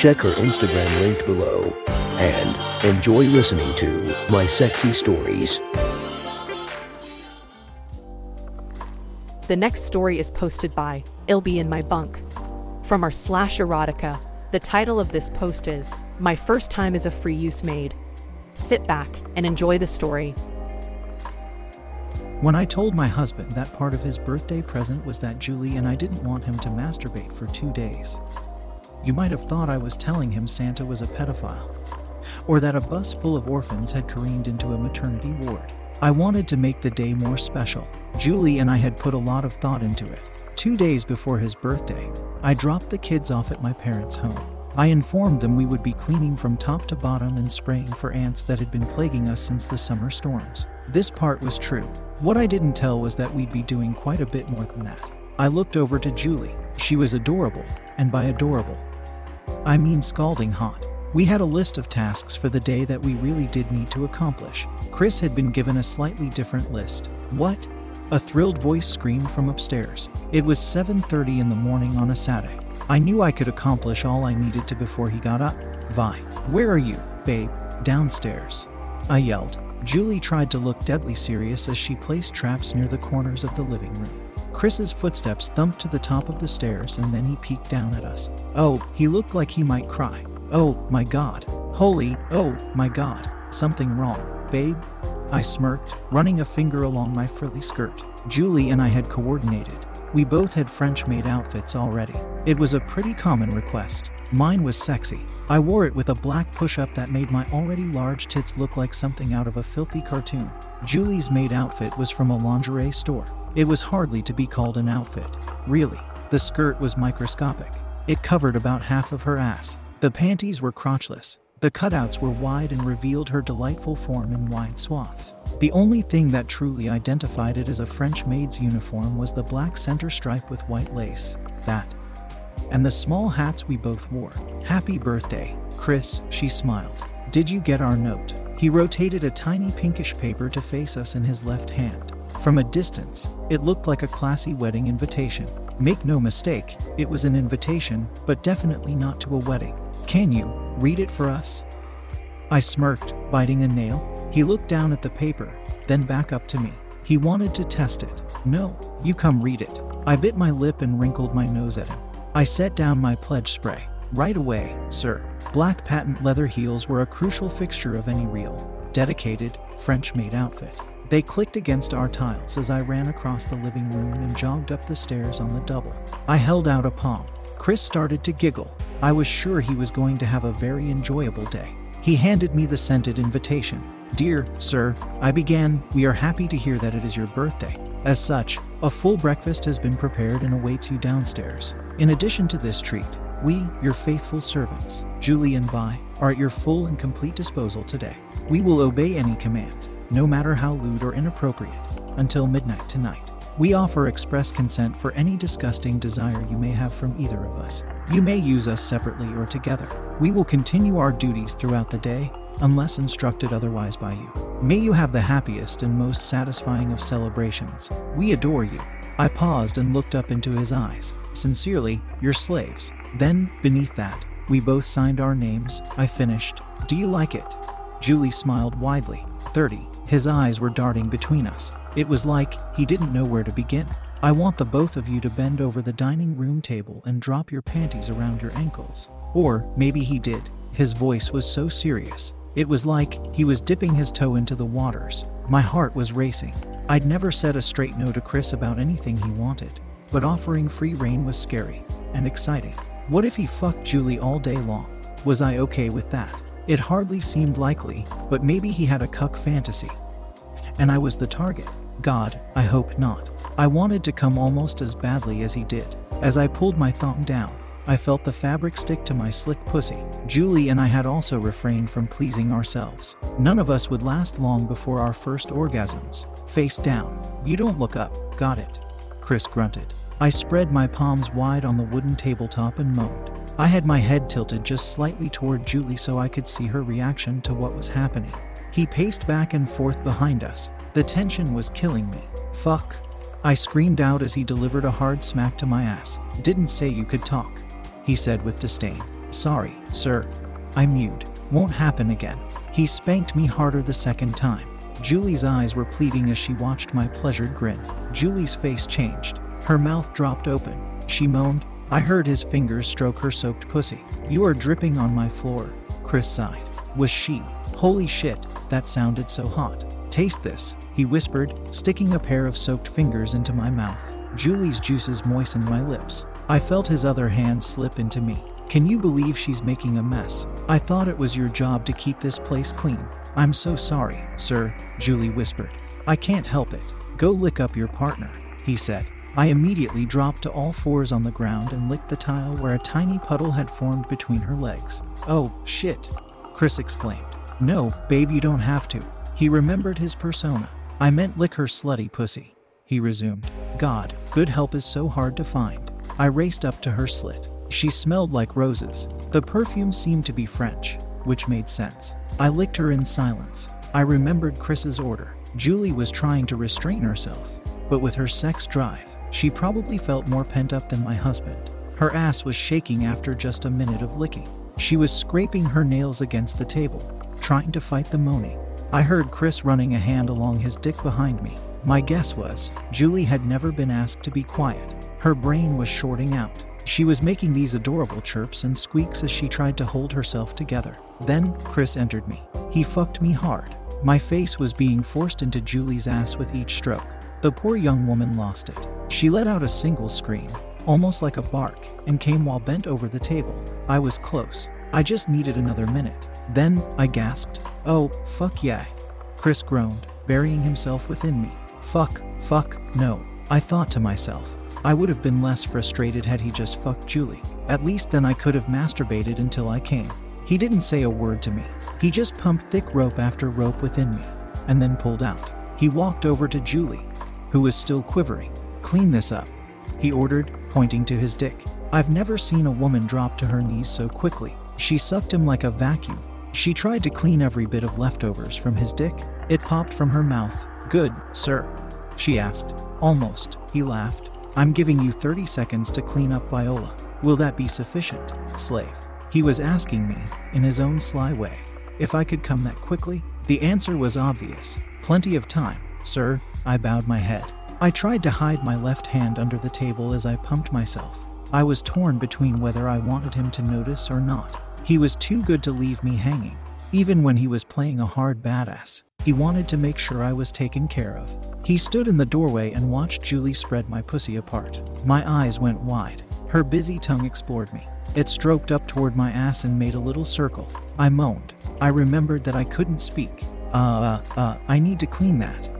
Check her Instagram linked below and enjoy listening to My Sexy Stories. The next story is posted by I'll Be in My Bunk. From our slash erotica, the title of this post is My First Time as a Free Use Maid. Sit back and enjoy the story. When I told my husband that part of his birthday present was that Julie and I didn't want him to masturbate for two days, you might have thought I was telling him Santa was a pedophile, or that a bus full of orphans had careened into a maternity ward. I wanted to make the day more special. Julie and I had put a lot of thought into it. Two days before his birthday, I dropped the kids off at my parents' home. I informed them we would be cleaning from top to bottom and spraying for ants that had been plaguing us since the summer storms. This part was true. What I didn't tell was that we'd be doing quite a bit more than that. I looked over to Julie. She was adorable, and by adorable, I mean scalding hot. We had a list of tasks for the day that we really did need to accomplish. Chris had been given a slightly different list. What? A thrilled voice screamed from upstairs. It was 7:30 in the morning on a Saturday. I knew I could accomplish all I needed to before he got up. Vi, where are you, babe? Downstairs. I yelled. Julie tried to look deadly serious as she placed traps near the corners of the living room. Chris's footsteps thumped to the top of the stairs and then he peeked down at us. Oh, he looked like he might cry. Oh, my God. Holy, oh, my God. Something wrong. Babe? I smirked, running a finger along my frilly skirt. Julie and I had coordinated. We both had French maid outfits already. It was a pretty common request. Mine was sexy. I wore it with a black push up that made my already large tits look like something out of a filthy cartoon. Julie's maid outfit was from a lingerie store. It was hardly to be called an outfit. Really, the skirt was microscopic. It covered about half of her ass. The panties were crotchless. The cutouts were wide and revealed her delightful form in wide swaths. The only thing that truly identified it as a French maid's uniform was the black center stripe with white lace. That. And the small hats we both wore. Happy birthday, Chris, she smiled. Did you get our note? He rotated a tiny pinkish paper to face us in his left hand. From a distance, it looked like a classy wedding invitation. Make no mistake, it was an invitation, but definitely not to a wedding. Can you read it for us? I smirked, biting a nail. He looked down at the paper, then back up to me. He wanted to test it. No, you come read it. I bit my lip and wrinkled my nose at him. I set down my pledge spray. Right away, sir. Black patent leather heels were a crucial fixture of any real, dedicated, French maid outfit. They clicked against our tiles as I ran across the living room and jogged up the stairs on the double. I held out a palm. Chris started to giggle. I was sure he was going to have a very enjoyable day. He handed me the scented invitation. Dear sir, I began, we are happy to hear that it is your birthday. As such, a full breakfast has been prepared and awaits you downstairs. In addition to this treat, we, your faithful servants, Julie and Vi, are at your full and complete disposal today. We will obey any command, no matter how lewd or inappropriate, until midnight tonight. We offer express consent for any disgusting desire you may have from either of us. You may use us separately or together. We will continue our duties throughout the day, unless instructed otherwise by you. May you have the happiest and most satisfying of celebrations. We adore you. I paused and looked up into his eyes. Sincerely, your slaves. Then, beneath that, we both signed our names. I finished. Do you like it? Julie smiled widely. 30. His eyes were darting between us. It was like he didn't know where to begin. I want the both of you to bend over the dining room table and drop your panties around your ankles. Or maybe he did. His voice was so serious. It was like he was dipping his toe into the waters. My heart was racing. I'd never said a straight no to Chris about anything he wanted, but offering free rein was scary and exciting. What if he fucked Julie all day long? Was I okay with that? It hardly seemed likely, but maybe he had a cuck fantasy. And I was the target. God, I hope not. I wanted to come almost as badly as he did. As I pulled my thumb down, I felt the fabric stick to my slick pussy. Julie and I had also refrained from pleasing ourselves. None of us would last long before our first orgasms. Face down. You don't look up. Got it. Chris grunted. I spread my palms wide on the wooden tabletop and moaned. I had my head tilted just slightly toward Julie so I could see her reaction to what was happening. He paced back and forth behind us. The tension was killing me. Fuck. I screamed out as he delivered a hard smack to my ass. Didn't say you could talk, he said with disdain. Sorry, sir. I mewed. Won't happen again. He spanked me harder the second time. Julie's eyes were pleading as she watched my pleasured grin. Julie's face changed. Her mouth dropped open. She moaned. I heard his fingers stroke her soaked pussy. You are dripping on my floor, Chris sighed. Was she? Holy shit, that sounded so hot. Taste this, he whispered, sticking a pair of soaked fingers into my mouth. Julie's juices moistened my lips. I felt his other hand slip into me. Can you believe she's making a mess? I thought it was your job to keep this place clean. I'm so sorry, sir, Julie whispered. I can't help it. Go lick up your partner, he said. I immediately dropped to all fours on the ground and licked the tile where a tiny puddle had formed between her legs. Oh, shit, Chris exclaimed. No, babe, you don't have to. He remembered his persona. I meant lick her slutty pussy, he resumed. God, good help is so hard to find. I raced up to her slit. She smelled like roses. The perfume seemed to be French, which made sense. I licked her in silence. I remembered Chris's order. Julie was trying to restrain herself, but with her sex drive, she probably felt more pent up than my husband. Her ass was shaking after just a minute of licking. She was scraping her nails against the table, trying to fight the moaning. I heard Chris running a hand along his dick behind me. My guess was Julie had never been asked to be quiet. Her brain was shorting out. She was making these adorable chirps and squeaks as she tried to hold herself together. Then Chris entered me. He fucked me hard. My face was being forced into Julie's ass with each stroke. The poor young woman lost it. She let out a single scream, almost like a bark, and came while bent over the table. I was close. I just needed another minute. Then I gasped, Oh, fuck yeah. Chris groaned, burying himself within me. Fuck, fuck, no. I thought to myself. I would have been less frustrated had he just fucked Julie. At least then I could have masturbated until I came. He didn't say a word to me. He just pumped thick rope after rope within me, and then pulled out. He walked over to Julie, who was still quivering. Clean this up, he ordered, pointing to his dick. I've never seen a woman drop to her knees so quickly. She sucked him like a vacuum. She tried to clean every bit of leftovers from his dick. It popped from her mouth. Good, sir, she asked. Almost, he laughed. I'm giving you 30 seconds to clean up Viola. Will that be sufficient, slave? He was asking me, in his own sly way, if I could come that quickly. The answer was obvious. Plenty of time, sir. I bowed my head. I tried to hide my left hand under the table as I pumped myself. I was torn between whether I wanted him to notice or not. He was too good to leave me hanging. Even when he was playing a hard badass, he wanted to make sure I was taken care of. He stood in the doorway and watched Julie spread my pussy apart. My eyes went wide. Her busy tongue explored me. It stroked up toward my ass and made a little circle. I moaned. I remembered that I couldn't speak. Uh, uh, uh, I need to clean that.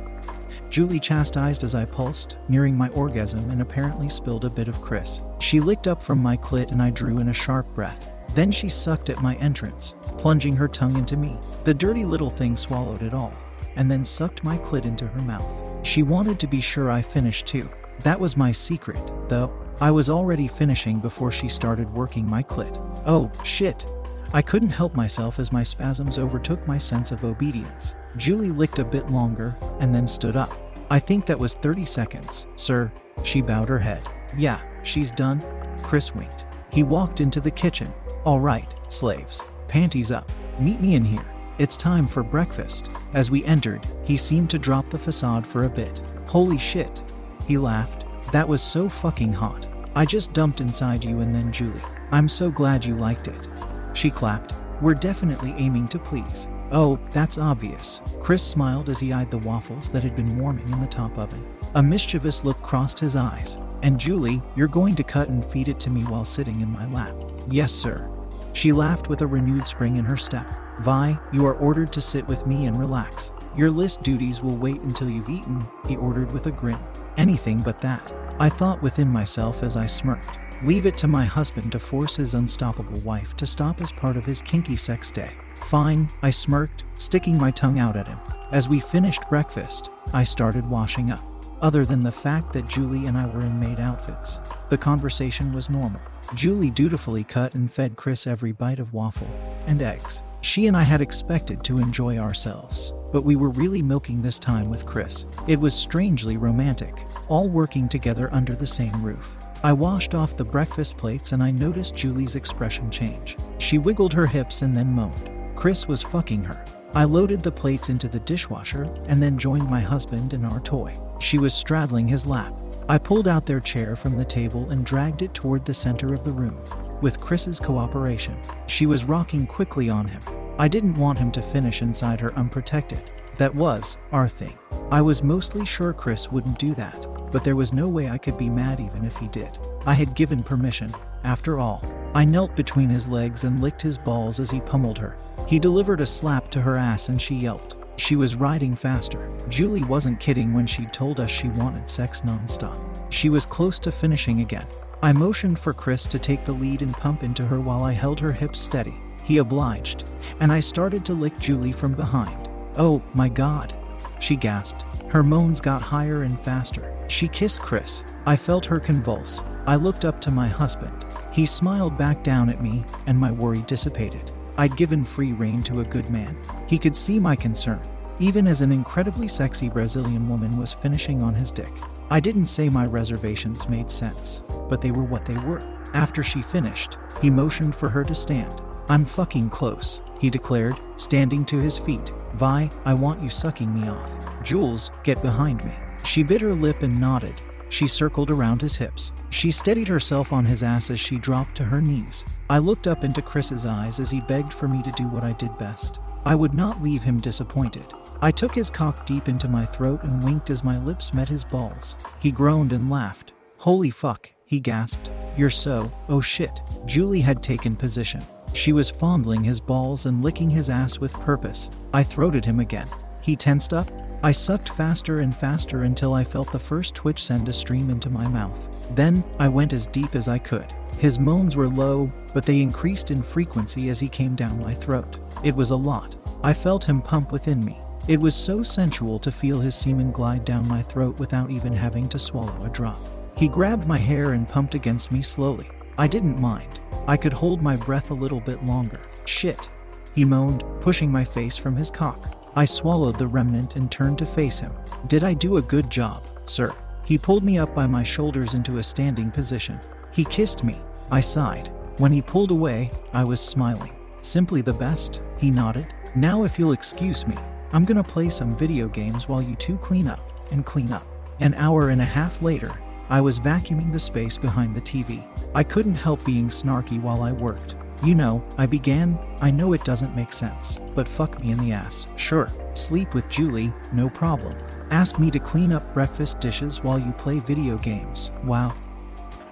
Julie chastised as I pulsed, nearing my orgasm, and apparently spilled a bit of Chris. She licked up from my clit and I drew in a sharp breath. Then she sucked at my entrance, plunging her tongue into me. The dirty little thing swallowed it all, and then sucked my clit into her mouth. She wanted to be sure I finished too. That was my secret, though. I was already finishing before she started working my clit. Oh, shit. I couldn't help myself as my spasms overtook my sense of obedience. Julie licked a bit longer and then stood up. I think that was 30 seconds, sir. She bowed her head. Yeah, she's done. Chris winked. He walked into the kitchen. All right, slaves, panties up. Meet me in here. It's time for breakfast. As we entered, he seemed to drop the facade for a bit. Holy shit. He laughed. That was so fucking hot. I just dumped inside you and then Julie. I'm so glad you liked it. She clapped. We're definitely aiming to please. Oh, that's obvious. Chris smiled as he eyed the waffles that had been warming in the top oven. A mischievous look crossed his eyes. And Julie, you're going to cut and feed it to me while sitting in my lap. Yes, sir. She laughed with a renewed spring in her step. Vi, you are ordered to sit with me and relax. Your list duties will wait until you've eaten, he ordered with a grin. Anything but that. I thought within myself as I smirked. Leave it to my husband to force his unstoppable wife to stop as part of his kinky sex day. Fine, I smirked, sticking my tongue out at him. As we finished breakfast, I started washing up. Other than the fact that Julie and I were in maid outfits, the conversation was normal. Julie dutifully cut and fed Chris every bite of waffle and eggs. She and I had expected to enjoy ourselves, but we were really milking this time with Chris. It was strangely romantic, all working together under the same roof. I washed off the breakfast plates and I noticed Julie's expression change. She wiggled her hips and then moaned. Chris was fucking her. I loaded the plates into the dishwasher and then joined my husband in our toy. She was straddling his lap. I pulled out their chair from the table and dragged it toward the center of the room. With Chris's cooperation, she was rocking quickly on him. I didn't want him to finish inside her unprotected. That was our thing. I was mostly sure Chris wouldn't do that, but there was no way I could be mad even if he did. I had given permission, after all. I knelt between his legs and licked his balls as he pummeled her. He delivered a slap to her ass and she yelped. She was riding faster. Julie wasn't kidding when she told us she wanted sex nonstop. She was close to finishing again. I motioned for Chris to take the lead and pump into her while I held her hips steady. He obliged, and I started to lick Julie from behind. Oh my god, she gasped. Her moans got higher and faster. She kissed Chris. I felt her convulse. I looked up to my husband. He smiled back down at me, and my worry dissipated. I'd given free rein to a good man. He could see my concern, even as an incredibly sexy Brazilian woman was finishing on his dick. I didn't say my reservations made sense, but they were what they were. After she finished, he motioned for her to stand. I'm fucking close, he declared, standing to his feet. Vi, I want you sucking me off. Jules, get behind me. She bit her lip and nodded. She circled around his hips. She steadied herself on his ass as she dropped to her knees. I looked up into Chris's eyes as he begged for me to do what I did best. I would not leave him disappointed. I took his cock deep into my throat and winked as my lips met his balls. He groaned and laughed. Holy fuck, he gasped. You're so, oh shit. Julie had taken position. She was fondling his balls and licking his ass with purpose. I throated him again. He tensed up. I sucked faster and faster until I felt the first twitch send a stream into my mouth. Then I went as deep as I could. His moans were low, but they increased in frequency as he came down my throat. It was a lot. I felt him pump within me. It was so sensual to feel his semen glide down my throat without even having to swallow a drop. He grabbed my hair and pumped against me slowly. I didn't mind. I could hold my breath a little bit longer. Shit. He moaned, pushing my face from his cock. I swallowed the remnant and turned to face him. Did I do a good job, sir? He pulled me up by my shoulders into a standing position. He kissed me. I sighed. When he pulled away, I was smiling. Simply the best, he nodded. Now, if you'll excuse me, I'm gonna play some video games while you two clean up and clean up. An hour and a half later, I was vacuuming the space behind the TV. I couldn't help being snarky while I worked. You know, I began, I know it doesn't make sense, but fuck me in the ass. Sure, sleep with Julie, no problem. Ask me to clean up breakfast dishes while you play video games. Wow.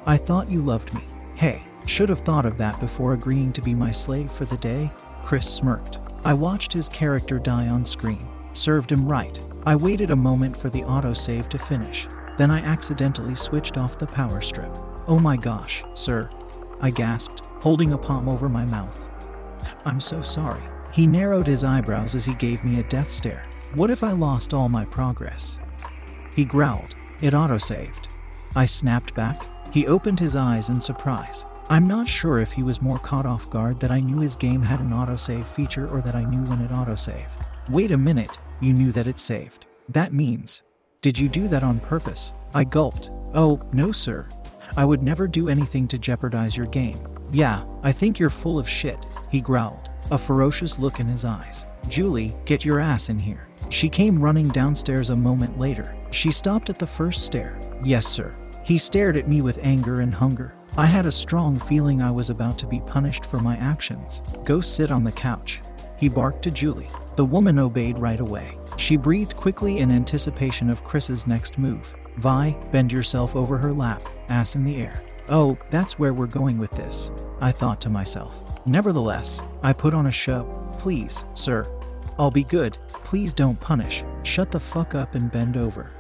I thought you loved me. Hey, should have thought of that before agreeing to be my slave for the day. Chris smirked. I watched his character die on screen. Served him right. I waited a moment for the autosave to finish. Then I accidentally switched off the power strip. Oh my gosh, sir. I gasped, holding a palm over my mouth. I'm so sorry. He narrowed his eyebrows as he gave me a death stare. What if I lost all my progress? He growled. It autosaved. I snapped back. He opened his eyes in surprise. I'm not sure if he was more caught off guard that I knew his game had an autosave feature or that I knew when it autosaved. Wait a minute, you knew that it saved. That means did you do that on purpose? I gulped. Oh, no, sir. I would never do anything to jeopardize your game. Yeah, I think you're full of shit, he growled, a ferocious look in his eyes. Julie, get your ass in here. She came running downstairs a moment later. She stopped at the first stair. Yes, sir. He stared at me with anger and hunger. I had a strong feeling I was about to be punished for my actions. Go sit on the couch. He barked to Julie. The woman obeyed right away. She breathed quickly in anticipation of Chris's next move. Vi, bend yourself over her lap, ass in the air. Oh, that's where we're going with this, I thought to myself. Nevertheless, I put on a show. Please, sir. I'll be good. Please don't punish. Shut the fuck up and bend over.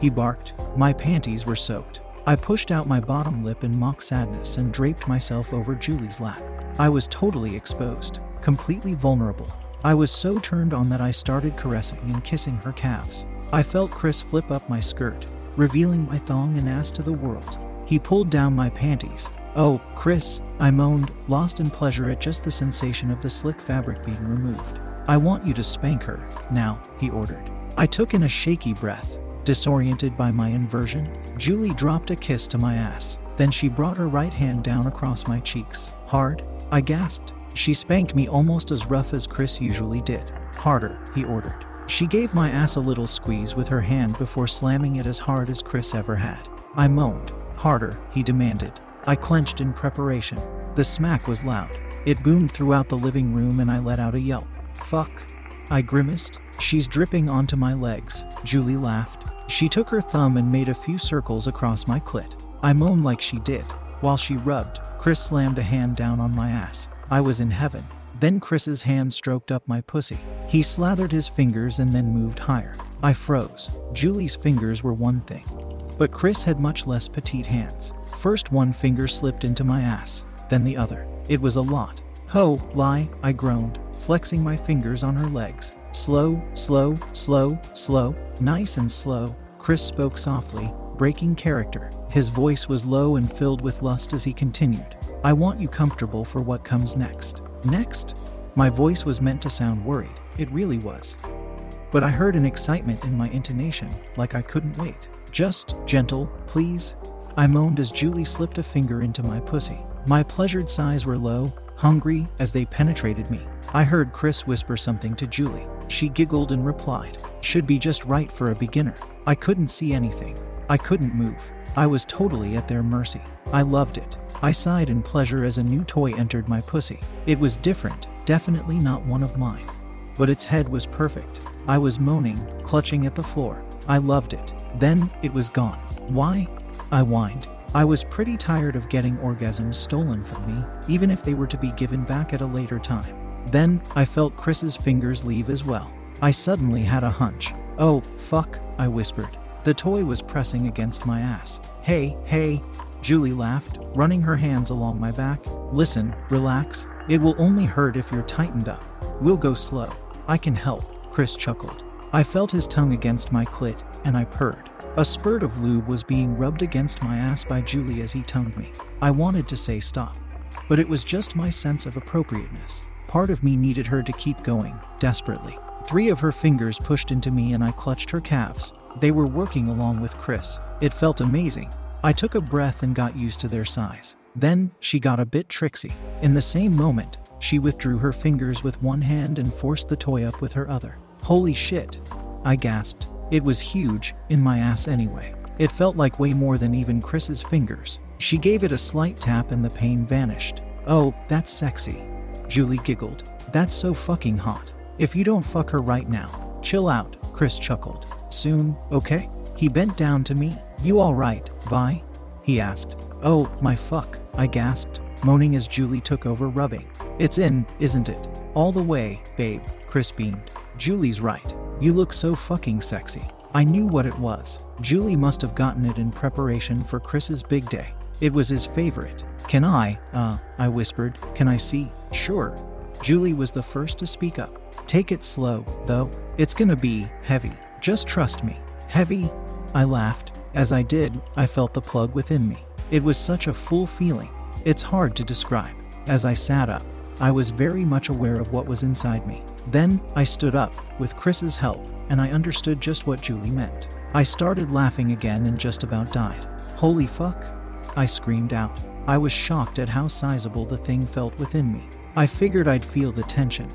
He barked. My panties were soaked. I pushed out my bottom lip in mock sadness and draped myself over Julie's lap. I was totally exposed, completely vulnerable. I was so turned on that I started caressing and kissing her calves. I felt Chris flip up my skirt, revealing my thong and ass to the world. He pulled down my panties. Oh, Chris, I moaned, lost in pleasure at just the sensation of the slick fabric being removed. I want you to spank her, now, he ordered. I took in a shaky breath. Disoriented by my inversion, Julie dropped a kiss to my ass. Then she brought her right hand down across my cheeks. Hard? I gasped. She spanked me almost as rough as Chris usually did. Harder, he ordered. She gave my ass a little squeeze with her hand before slamming it as hard as Chris ever had. I moaned. Harder, he demanded. I clenched in preparation. The smack was loud. It boomed throughout the living room and I let out a yelp. Fuck. I grimaced. She's dripping onto my legs. Julie laughed. She took her thumb and made a few circles across my clit. I moaned like she did. While she rubbed, Chris slammed a hand down on my ass. I was in heaven. Then Chris's hand stroked up my pussy. He slathered his fingers and then moved higher. I froze. Julie's fingers were one thing, but Chris had much less petite hands. First, one finger slipped into my ass, then the other. It was a lot. Ho, lie, I groaned, flexing my fingers on her legs. Slow, slow, slow, slow, nice and slow. Chris spoke softly, breaking character. His voice was low and filled with lust as he continued. I want you comfortable for what comes next. Next? My voice was meant to sound worried. It really was. But I heard an excitement in my intonation, like I couldn't wait. Just gentle, please. I moaned as Julie slipped a finger into my pussy. My pleasured sighs were low, hungry as they penetrated me. I heard Chris whisper something to Julie. She giggled and replied, Should be just right for a beginner. I couldn't see anything. I couldn't move. I was totally at their mercy. I loved it. I sighed in pleasure as a new toy entered my pussy. It was different, definitely not one of mine. But its head was perfect. I was moaning, clutching at the floor. I loved it. Then it was gone. Why? I whined. I was pretty tired of getting orgasms stolen from me, even if they were to be given back at a later time. Then I felt Chris's fingers leave as well. I suddenly had a hunch. Oh, fuck, I whispered. The toy was pressing against my ass. Hey, hey, Julie laughed, running her hands along my back. Listen, relax. It will only hurt if you're tightened up. We'll go slow. I can help, Chris chuckled. I felt his tongue against my clit, and I purred. A spurt of lube was being rubbed against my ass by Julie as he tongued me. I wanted to say stop, but it was just my sense of appropriateness. Part of me needed her to keep going, desperately. Three of her fingers pushed into me and I clutched her calves. They were working along with Chris. It felt amazing. I took a breath and got used to their size. Then she got a bit tricksy. In the same moment, she withdrew her fingers with one hand and forced the toy up with her other. Holy shit! I gasped. It was huge, in my ass anyway. It felt like way more than even Chris's fingers. She gave it a slight tap and the pain vanished. Oh, that's sexy. Julie giggled. That's so fucking hot. If you don't fuck her right now, chill out, Chris chuckled. Soon, okay? He bent down to me. You alright, Vi? He asked. Oh, my fuck, I gasped, moaning as Julie took over rubbing. It's in, isn't it? All the way, babe, Chris beamed. Julie's right. You look so fucking sexy. I knew what it was. Julie must have gotten it in preparation for Chris's big day. It was his favorite. Can I, uh, I whispered, can I see? Sure. Julie was the first to speak up. Take it slow, though. It's gonna be heavy. Just trust me. Heavy? I laughed. As I did, I felt the plug within me. It was such a full feeling. It's hard to describe. As I sat up, I was very much aware of what was inside me. Then I stood up, with Chris's help, and I understood just what Julie meant. I started laughing again and just about died. Holy fuck! I screamed out. I was shocked at how sizable the thing felt within me. I figured I'd feel the tension.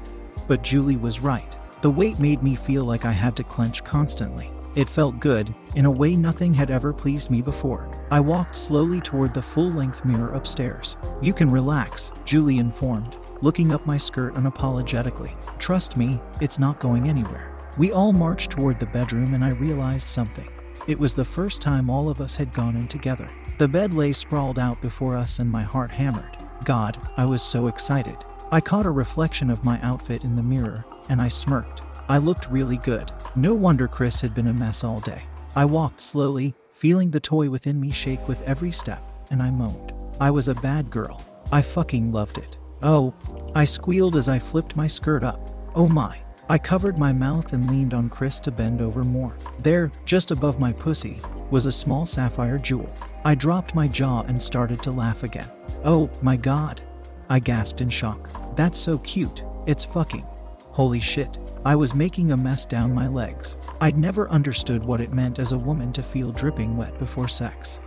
But Julie was right. The weight made me feel like I had to clench constantly. It felt good, in a way nothing had ever pleased me before. I walked slowly toward the full length mirror upstairs. You can relax, Julie informed, looking up my skirt unapologetically. Trust me, it's not going anywhere. We all marched toward the bedroom and I realized something. It was the first time all of us had gone in together. The bed lay sprawled out before us and my heart hammered. God, I was so excited. I caught a reflection of my outfit in the mirror and I smirked. I looked really good. No wonder Chris had been a mess all day. I walked slowly, feeling the toy within me shake with every step, and I moaned. I was a bad girl. I fucking loved it. Oh, I squealed as I flipped my skirt up. Oh my. I covered my mouth and leaned on Chris to bend over more. There, just above my pussy, was a small sapphire jewel. I dropped my jaw and started to laugh again. Oh my god. I gasped in shock. That's so cute. It's fucking. Holy shit. I was making a mess down my legs. I'd never understood what it meant as a woman to feel dripping wet before sex.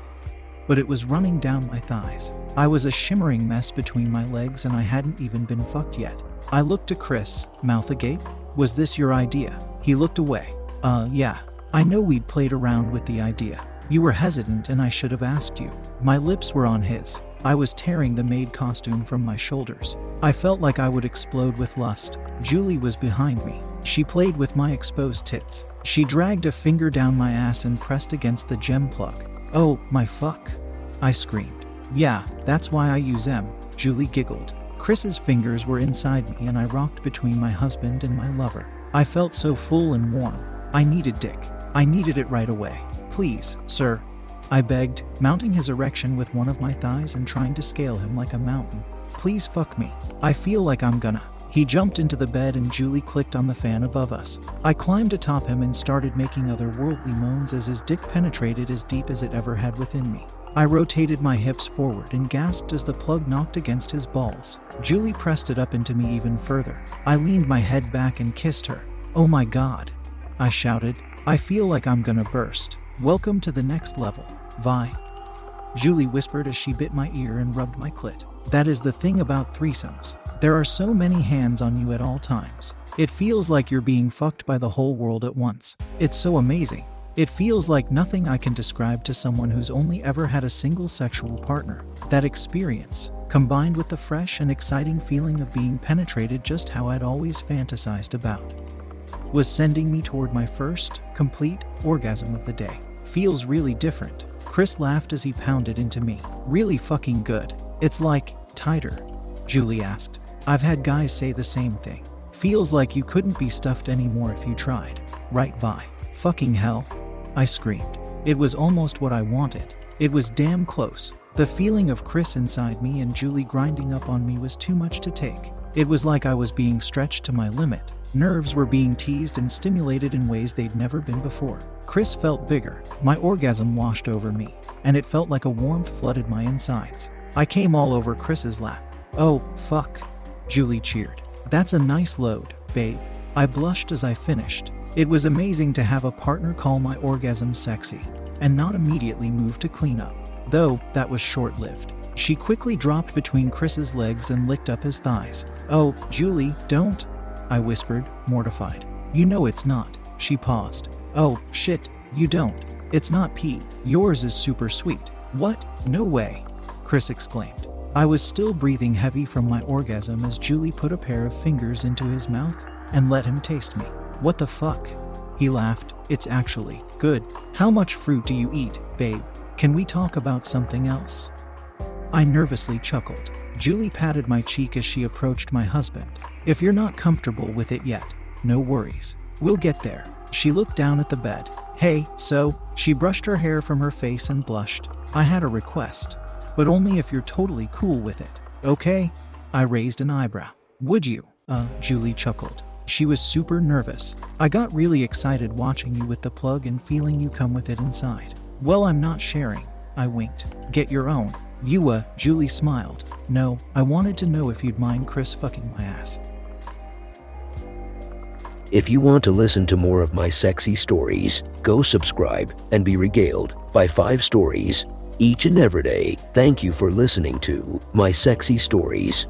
But it was running down my thighs. I was a shimmering mess between my legs and I hadn't even been fucked yet. I looked to Chris, mouth agape. Was this your idea? He looked away. Uh, yeah. I know we'd played around with the idea. You were hesitant and I should have asked you. My lips were on his. I was tearing the maid costume from my shoulders. I felt like I would explode with lust. Julie was behind me. She played with my exposed tits. She dragged a finger down my ass and pressed against the gem plug. Oh, my fuck. I screamed. Yeah, that's why I use M. Julie giggled. Chris's fingers were inside me and I rocked between my husband and my lover. I felt so full and warm. I needed dick. I needed it right away. Please, sir. I begged, mounting his erection with one of my thighs and trying to scale him like a mountain. Please fuck me. I feel like I'm gonna. He jumped into the bed and Julie clicked on the fan above us. I climbed atop him and started making otherworldly moans as his dick penetrated as deep as it ever had within me. I rotated my hips forward and gasped as the plug knocked against his balls. Julie pressed it up into me even further. I leaned my head back and kissed her. Oh my god. I shouted. I feel like I'm gonna burst. Welcome to the next level, Vi. Julie whispered as she bit my ear and rubbed my clit. That is the thing about threesomes. There are so many hands on you at all times. It feels like you're being fucked by the whole world at once. It's so amazing. It feels like nothing I can describe to someone who's only ever had a single sexual partner. That experience, combined with the fresh and exciting feeling of being penetrated just how I'd always fantasized about, was sending me toward my first, complete orgasm of the day. Feels really different. Chris laughed as he pounded into me. Really fucking good. It's like, tighter. Julie asked. I've had guys say the same thing. Feels like you couldn't be stuffed anymore if you tried. Right, Vi? Fucking hell. I screamed. It was almost what I wanted. It was damn close. The feeling of Chris inside me and Julie grinding up on me was too much to take. It was like I was being stretched to my limit. Nerves were being teased and stimulated in ways they'd never been before. Chris felt bigger. My orgasm washed over me, and it felt like a warmth flooded my insides. I came all over Chris's lap. Oh, fuck. Julie cheered. That's a nice load, babe. I blushed as I finished. It was amazing to have a partner call my orgasm sexy and not immediately move to clean up, though that was short lived. She quickly dropped between Chris's legs and licked up his thighs. Oh, Julie, don't. I whispered, mortified. You know it's not. She paused. Oh, shit, you don't. It's not pee. Yours is super sweet. What? No way. Chris exclaimed. I was still breathing heavy from my orgasm as Julie put a pair of fingers into his mouth and let him taste me. What the fuck? He laughed. It's actually good. How much fruit do you eat, babe? Can we talk about something else? I nervously chuckled. Julie patted my cheek as she approached my husband. If you're not comfortable with it yet, no worries. We'll get there. She looked down at the bed. Hey, so, she brushed her hair from her face and blushed. I had a request, but only if you're totally cool with it. Okay? I raised an eyebrow. Would you? Uh, Julie chuckled. She was super nervous. I got really excited watching you with the plug and feeling you come with it inside. Well, I'm not sharing. I winked. Get your own. You, uh, Julie smiled. No, I wanted to know if you'd mind Chris fucking my ass. If you want to listen to more of my sexy stories, go subscribe and be regaled by five stories each and every day. Thank you for listening to My Sexy Stories.